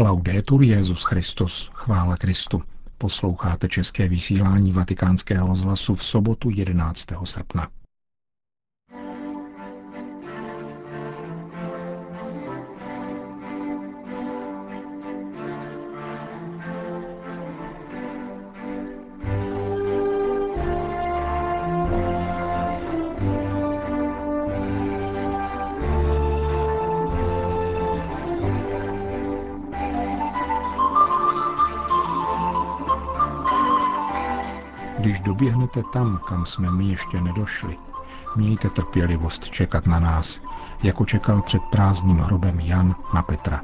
Laudetur Jezus Christus, chvála Kristu. Posloucháte české vysílání Vatikánského rozhlasu v sobotu 11. srpna. Když doběhnete tam, kam jsme my ještě nedošli, mějte trpělivost čekat na nás, jako čekal před prázdným hrobem Jan na Petra.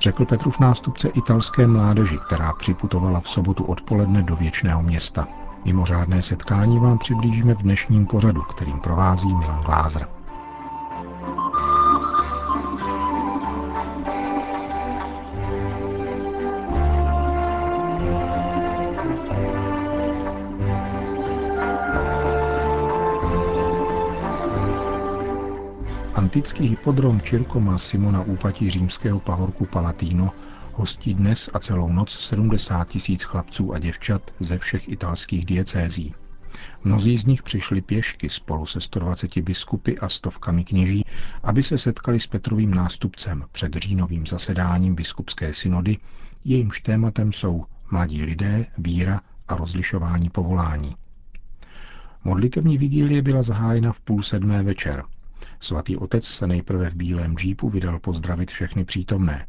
Řekl Petrův nástupce italské mládeži, která připutovala v sobotu odpoledne do věčného města. Mimořádné setkání vám přiblížíme v dnešním pořadu, kterým provází Milan Glázer. Antický hypodrom Circo Massimo na úpatí římského pahorku Palatino hostí dnes a celou noc 70 tisíc chlapců a děvčat ze všech italských diecézí. Mnozí z nich přišli pěšky spolu se 120 biskupy a stovkami kněží, aby se setkali s Petrovým nástupcem před říjnovým zasedáním biskupské synody, jejímž tématem jsou mladí lidé, víra a rozlišování povolání. Modlitevní vigílie byla zahájena v půl sedmé večer – Svatý otec se nejprve v bílém džípu vydal pozdravit všechny přítomné.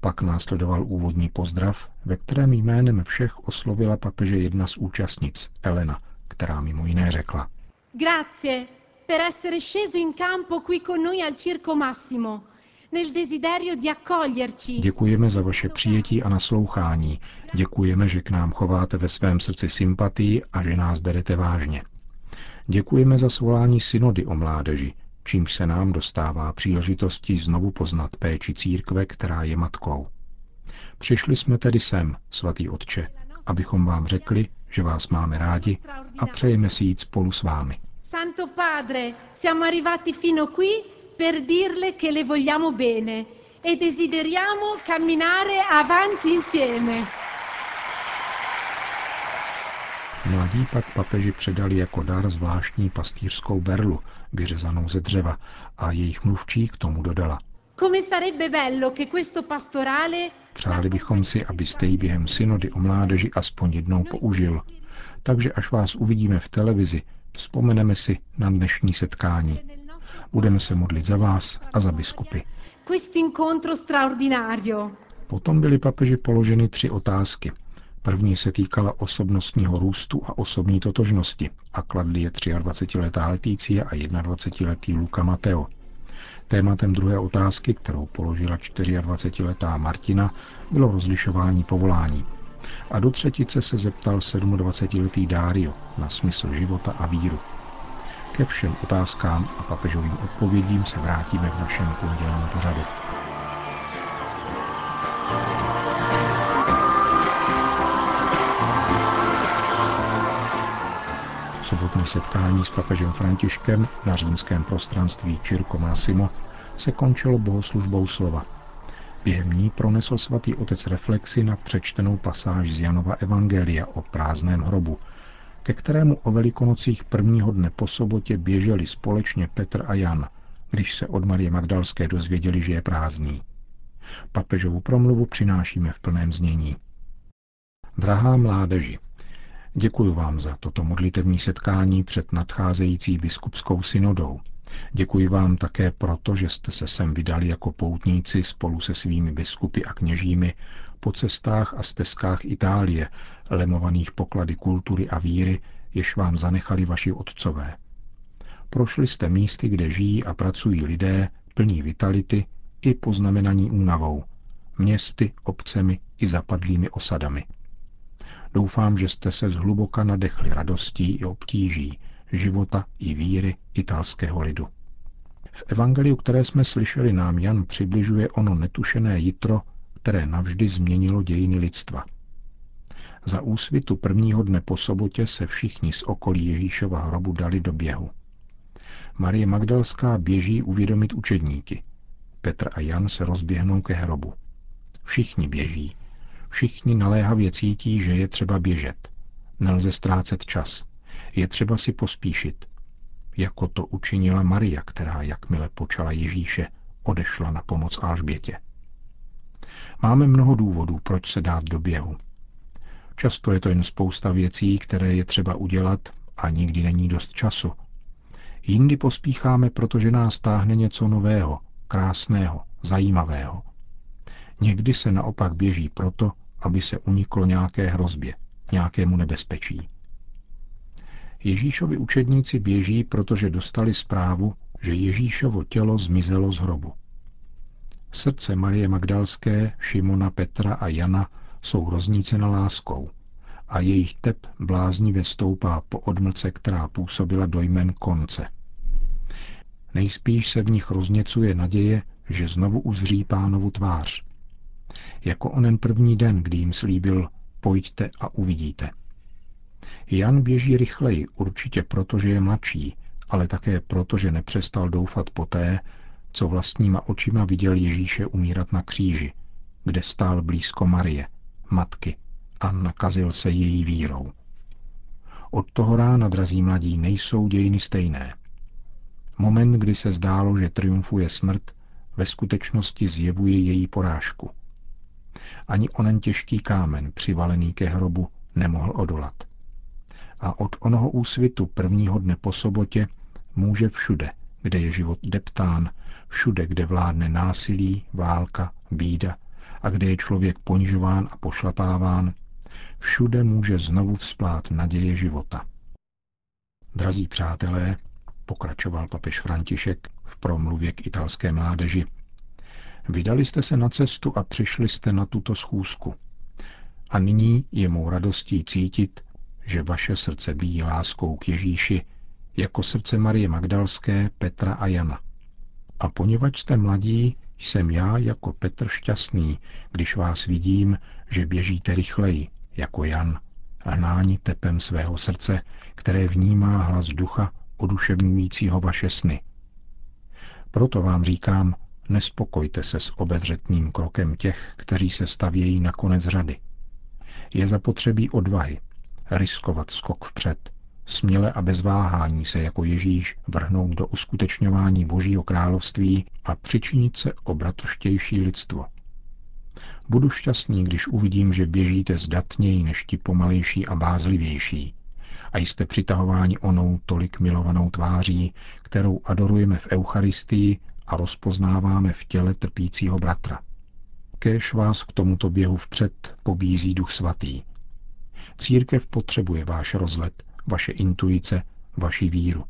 Pak následoval úvodní pozdrav, ve kterém jménem všech oslovila papeže jedna z účastnic, Elena, která mimo jiné řekla. Grazie per essere sceso in campo qui con noi al Circo Massimo. Děkujeme za vaše přijetí a naslouchání. Děkujeme, že k nám chováte ve svém srdci sympatii a že nás berete vážně. Děkujeme za svolání synody o mládeži, čímž se nám dostává příležitosti znovu poznat péči církve, která je matkou. Přišli jsme tedy sem, svatý otče, abychom vám řekli, že vás máme rádi a přejeme si jít spolu s vámi. Santo Padre, siamo arrivati fino qui per dirle che le vogliamo bene e desideriamo camminare avanti insieme. Mladí pak papeži předali jako dar zvláštní pastýřskou berlu, vyřezanou ze dřeva, a jejich mluvčí k tomu dodala. Přáli bychom si, abyste ji během synody o mládeži aspoň jednou použil. Takže až vás uvidíme v televizi, vzpomeneme si na dnešní setkání. Budeme se modlit za vás a za biskupy. Potom byly papeži položeny tři otázky. První se týkala osobnostního růstu a osobní totožnosti a kladli je 23-letá Letícia a 21-letý Luka Mateo. Tématem druhé otázky, kterou položila 24-letá Martina, bylo rozlišování povolání. A do třetice se zeptal 27-letý Dario na smysl života a víru. Ke všem otázkám a papežovým odpovědím se vrátíme v našem pondělním pořadu. Sobotní setkání s papežem Františkem na římském prostranství Circo Massimo se končilo bohoslužbou slova. Během ní pronesl svatý otec reflexy na přečtenou pasáž z Janova Evangelia o prázdném hrobu, ke kterému o velikonocích prvního dne po sobotě běželi společně Petr a Jan, když se od Marie Magdalské dozvěděli, že je prázdný. Papežovu promluvu přinášíme v plném znění. Drahá mládeži, Děkuji vám za toto modlitevní setkání před nadcházející biskupskou synodou. Děkuji vám také proto, že jste se sem vydali jako poutníci spolu se svými biskupy a kněžími po cestách a stezkách Itálie, lemovaných poklady kultury a víry, jež vám zanechali vaši otcové. Prošli jste místy, kde žijí a pracují lidé, plní vitality i poznamenaní únavou, městy, obcemi i zapadlými osadami. Doufám, že jste se zhluboka nadechli radostí i obtíží života i víry italského lidu. V evangeliu, které jsme slyšeli, nám Jan přibližuje ono netušené jitro, které navždy změnilo dějiny lidstva. Za úsvitu prvního dne po sobotě se všichni z okolí Ježíšova hrobu dali do běhu. Marie Magdalská běží uvědomit učedníky. Petr a Jan se rozběhnou ke hrobu. Všichni běží. Všichni naléhavě cítí, že je třeba běžet. Nelze ztrácet čas. Je třeba si pospíšit. Jako to učinila Maria, která, jakmile počala Ježíše, odešla na pomoc Alžbětě. Máme mnoho důvodů, proč se dát do běhu. Často je to jen spousta věcí, které je třeba udělat a nikdy není dost času. Jindy pospícháme, protože nás táhne něco nového, krásného, zajímavého. Někdy se naopak běží proto, aby se uniklo nějaké hrozbě, nějakému nebezpečí. Ježíšovi učedníci běží, protože dostali zprávu, že Ježíšovo tělo zmizelo z hrobu. Srdce Marie Magdalské, Šimona, Petra a Jana jsou roznícena láskou a jejich tep bláznivě stoupá po odmlce, která působila dojmem konce. Nejspíš se v nich rozněcuje naděje, že znovu uzří pánovu tvář. Jako onen první den, kdy jim slíbil, pojďte a uvidíte. Jan běží rychleji, určitě proto, že je mladší, ale také proto, že nepřestal doufat poté, co vlastníma očima viděl Ježíše umírat na kříži, kde stál blízko Marie, matky, a nakazil se její vírou. Od toho rána, drazí mladí, nejsou dějiny stejné. Moment, kdy se zdálo, že triumfuje smrt, ve skutečnosti zjevuje její porážku. Ani onen těžký kámen, přivalený ke hrobu, nemohl odolat. A od onoho úsvitu prvního dne po sobotě může všude, kde je život deptán, všude, kde vládne násilí, válka, bída a kde je člověk ponižován a pošlapáván, všude může znovu vzplát naděje života. Drazí přátelé, pokračoval papež František v promluvě k italské mládeži, vydali jste se na cestu a přišli jste na tuto schůzku. A nyní je mou radostí cítit, že vaše srdce bíjí láskou k Ježíši, jako srdce Marie Magdalské, Petra a Jana. A poněvadž jste mladí, jsem já jako Petr šťastný, když vás vidím, že běžíte rychleji, jako Jan, hnáni tepem svého srdce, které vnímá hlas ducha oduševňujícího vaše sny. Proto vám říkám, nespokojte se s obezřetným krokem těch, kteří se stavějí na konec řady. Je zapotřebí odvahy, riskovat skok vpřed, směle a bez váhání se jako Ježíš vrhnout do uskutečňování Božího království a přičinit se o bratrštější lidstvo. Budu šťastný, když uvidím, že běžíte zdatněji než ti pomalejší a bázlivější a jste přitahováni onou tolik milovanou tváří, kterou adorujeme v Eucharistii a rozpoznáváme v těle trpícího bratra. Kéž vás k tomuto běhu vpřed pobízí Duch Svatý. Církev potřebuje váš rozlet, vaše intuice, vaši víru.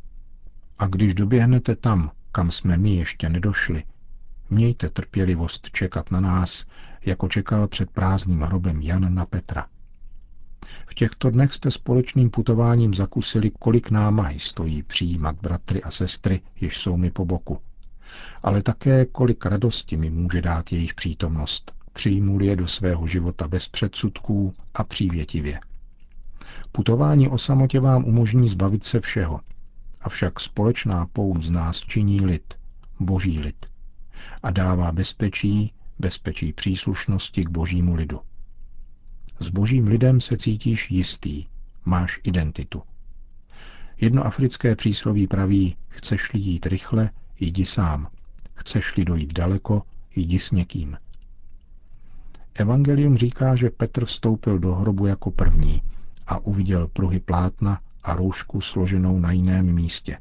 A když doběhnete tam, kam jsme my ještě nedošli, mějte trpělivost čekat na nás, jako čekal před prázdným hrobem Jan na Petra. V těchto dnech jste společným putováním zakusili, kolik námahy stojí přijímat bratry a sestry, jež jsou mi po boku. Ale také kolik radosti mi může dát jejich přítomnost, přijmul je do svého života bez předsudků a přívětivě. Putování o samotě vám umožní zbavit se všeho, avšak společná pout z nás činí lid, boží lid, a dává bezpečí, bezpečí příslušnosti k božímu lidu. S božím lidem se cítíš jistý, máš identitu. Jedno africké přísloví praví, chceš-li jít rychle, jdi sám. Chceš-li dojít daleko, jdi s někým. Evangelium říká, že Petr vstoupil do hrobu jako první a uviděl pruhy plátna a roušku složenou na jiném místě.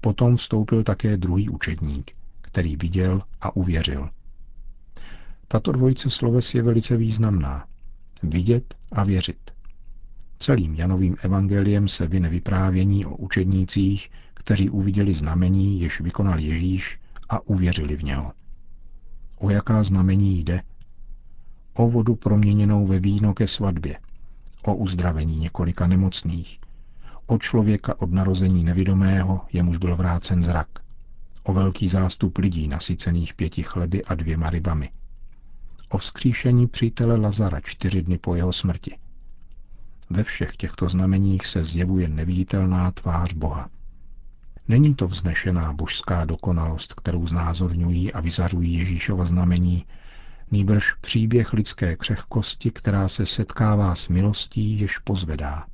Potom vstoupil také druhý učedník, který viděl a uvěřil. Tato dvojice sloves je velice významná. Vidět a věřit. Celým Janovým evangeliem se vyne vyprávění o učednících, kteří uviděli znamení, jež vykonal Ježíš a uvěřili v něho. O jaká znamení jde? O vodu proměněnou ve víno ke svatbě, o uzdravení několika nemocných, o člověka od narození nevidomého, jemuž byl vrácen zrak, o velký zástup lidí nasycených pěti chleby a dvěma rybami, o vzkříšení přítele Lazara čtyři dny po jeho smrti. Ve všech těchto znameních se zjevuje neviditelná tvář Boha. Není to vznešená božská dokonalost, kterou znázorňují a vyzařují Ježíšova znamení, nýbrž příběh lidské křehkosti, která se setkává s milostí, jež pozvedá.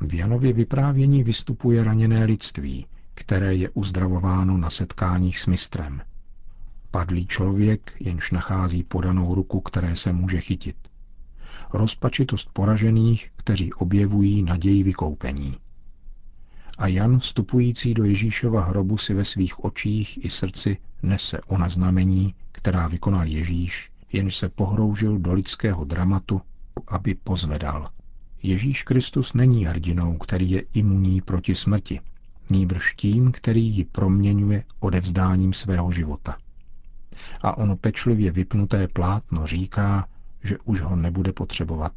V Janově vyprávění vystupuje raněné lidství, které je uzdravováno na setkáních s mistrem. Padlý člověk, jenž nachází podanou ruku, které se může chytit. Rozpačitost poražených, kteří objevují naději vykoupení. A Jan, vstupující do Ježíšova hrobu, si ve svých očích i srdci nese ona znamení, která vykonal Ježíš, jenž se pohroužil do lidského dramatu, aby pozvedal. Ježíš Kristus není hrdinou, který je imunní proti smrti, nýbrž tím, který ji proměňuje odevzdáním svého života. A ono pečlivě vypnuté plátno říká, že už ho nebude potřebovat.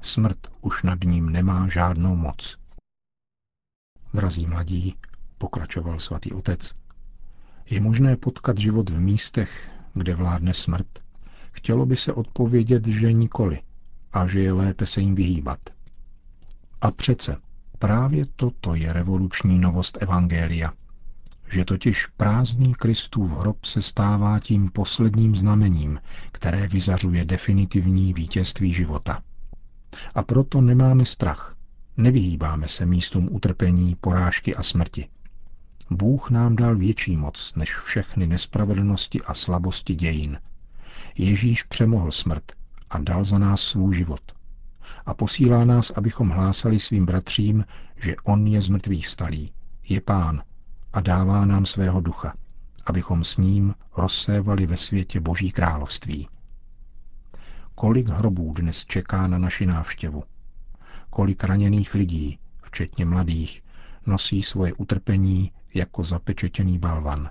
Smrt už nad ním nemá žádnou moc. Drazí mladí, pokračoval svatý otec, je možné potkat život v místech, kde vládne smrt. Chtělo by se odpovědět, že nikoli a že je lépe se jim vyhýbat. A přece právě toto je revoluční novost Evangelia, že totiž prázdný Kristův hrob se stává tím posledním znamením, které vyzařuje definitivní vítězství života. A proto nemáme strach, nevyhýbáme se místům utrpení, porážky a smrti. Bůh nám dal větší moc než všechny nespravedlnosti a slabosti dějin. Ježíš přemohl smrt a dal za nás svůj život. A posílá nás, abychom hlásali svým bratřím, že On je z mrtvých stalý, je Pán a dává nám svého ducha, abychom s ním rozsévali ve světě Boží království. Kolik hrobů dnes čeká na naši návštěvu? Kolik raněných lidí, včetně mladých, nosí svoje utrpení jako zapečetěný balvan.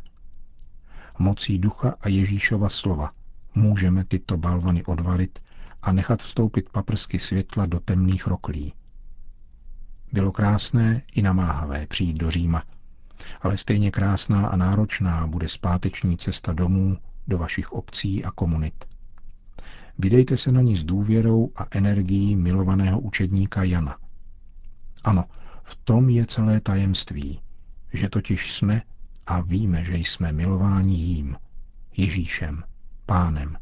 Mocí ducha a Ježíšova slova můžeme tyto balvany odvalit a nechat vstoupit paprsky světla do temných roklí. Bylo krásné i namáhavé přijít do Říma, ale stejně krásná a náročná bude zpáteční cesta domů do vašich obcí a komunit. Vydejte se na ní s důvěrou a energií milovaného učedníka Jana. Ano, v tom je celé tajemství, že totiž jsme a víme, že jsme milováni jím, Ježíšem, pánem.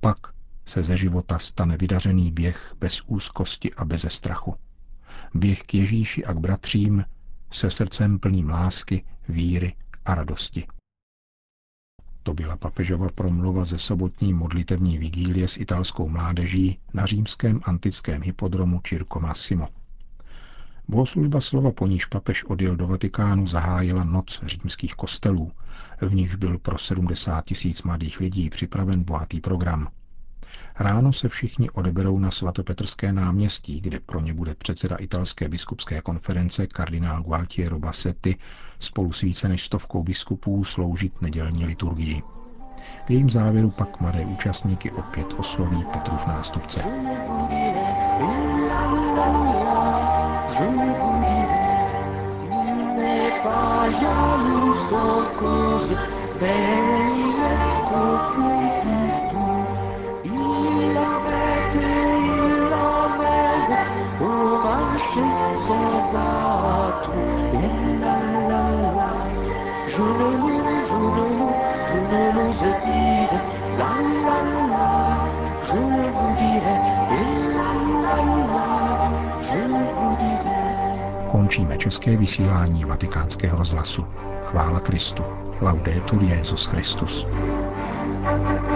Pak se ze života stane vydařený běh bez úzkosti a beze strachu. Běh k Ježíši a k bratřím se srdcem plným lásky, víry a radosti. To byla papežova promluva ze sobotní modlitevní vigílie s italskou mládeží na římském antickém hypodromu Circo Massimo. Bohoslužba slova, po níž papež odjel do Vatikánu, zahájila noc římských kostelů, v nichž byl pro 70 tisíc mladých lidí připraven bohatý program. Ráno se všichni odeberou na svatopetrské náměstí, kde pro ně bude předseda italské biskupské konference kardinál Gualtiero Bassetti spolu s více než stovkou biskupů sloužit nedělní liturgii. V jejím závěru pak mladé účastníky opět osloví Petrův nástupce. pas jaloux sans cause, il dire, la la la, je ne vous dirai, et la la la, je ne vous dirai. Končíme české vysílání vatikánského rozhlasu. Chvála Kristu. Laudetur Jezus Christus. thank you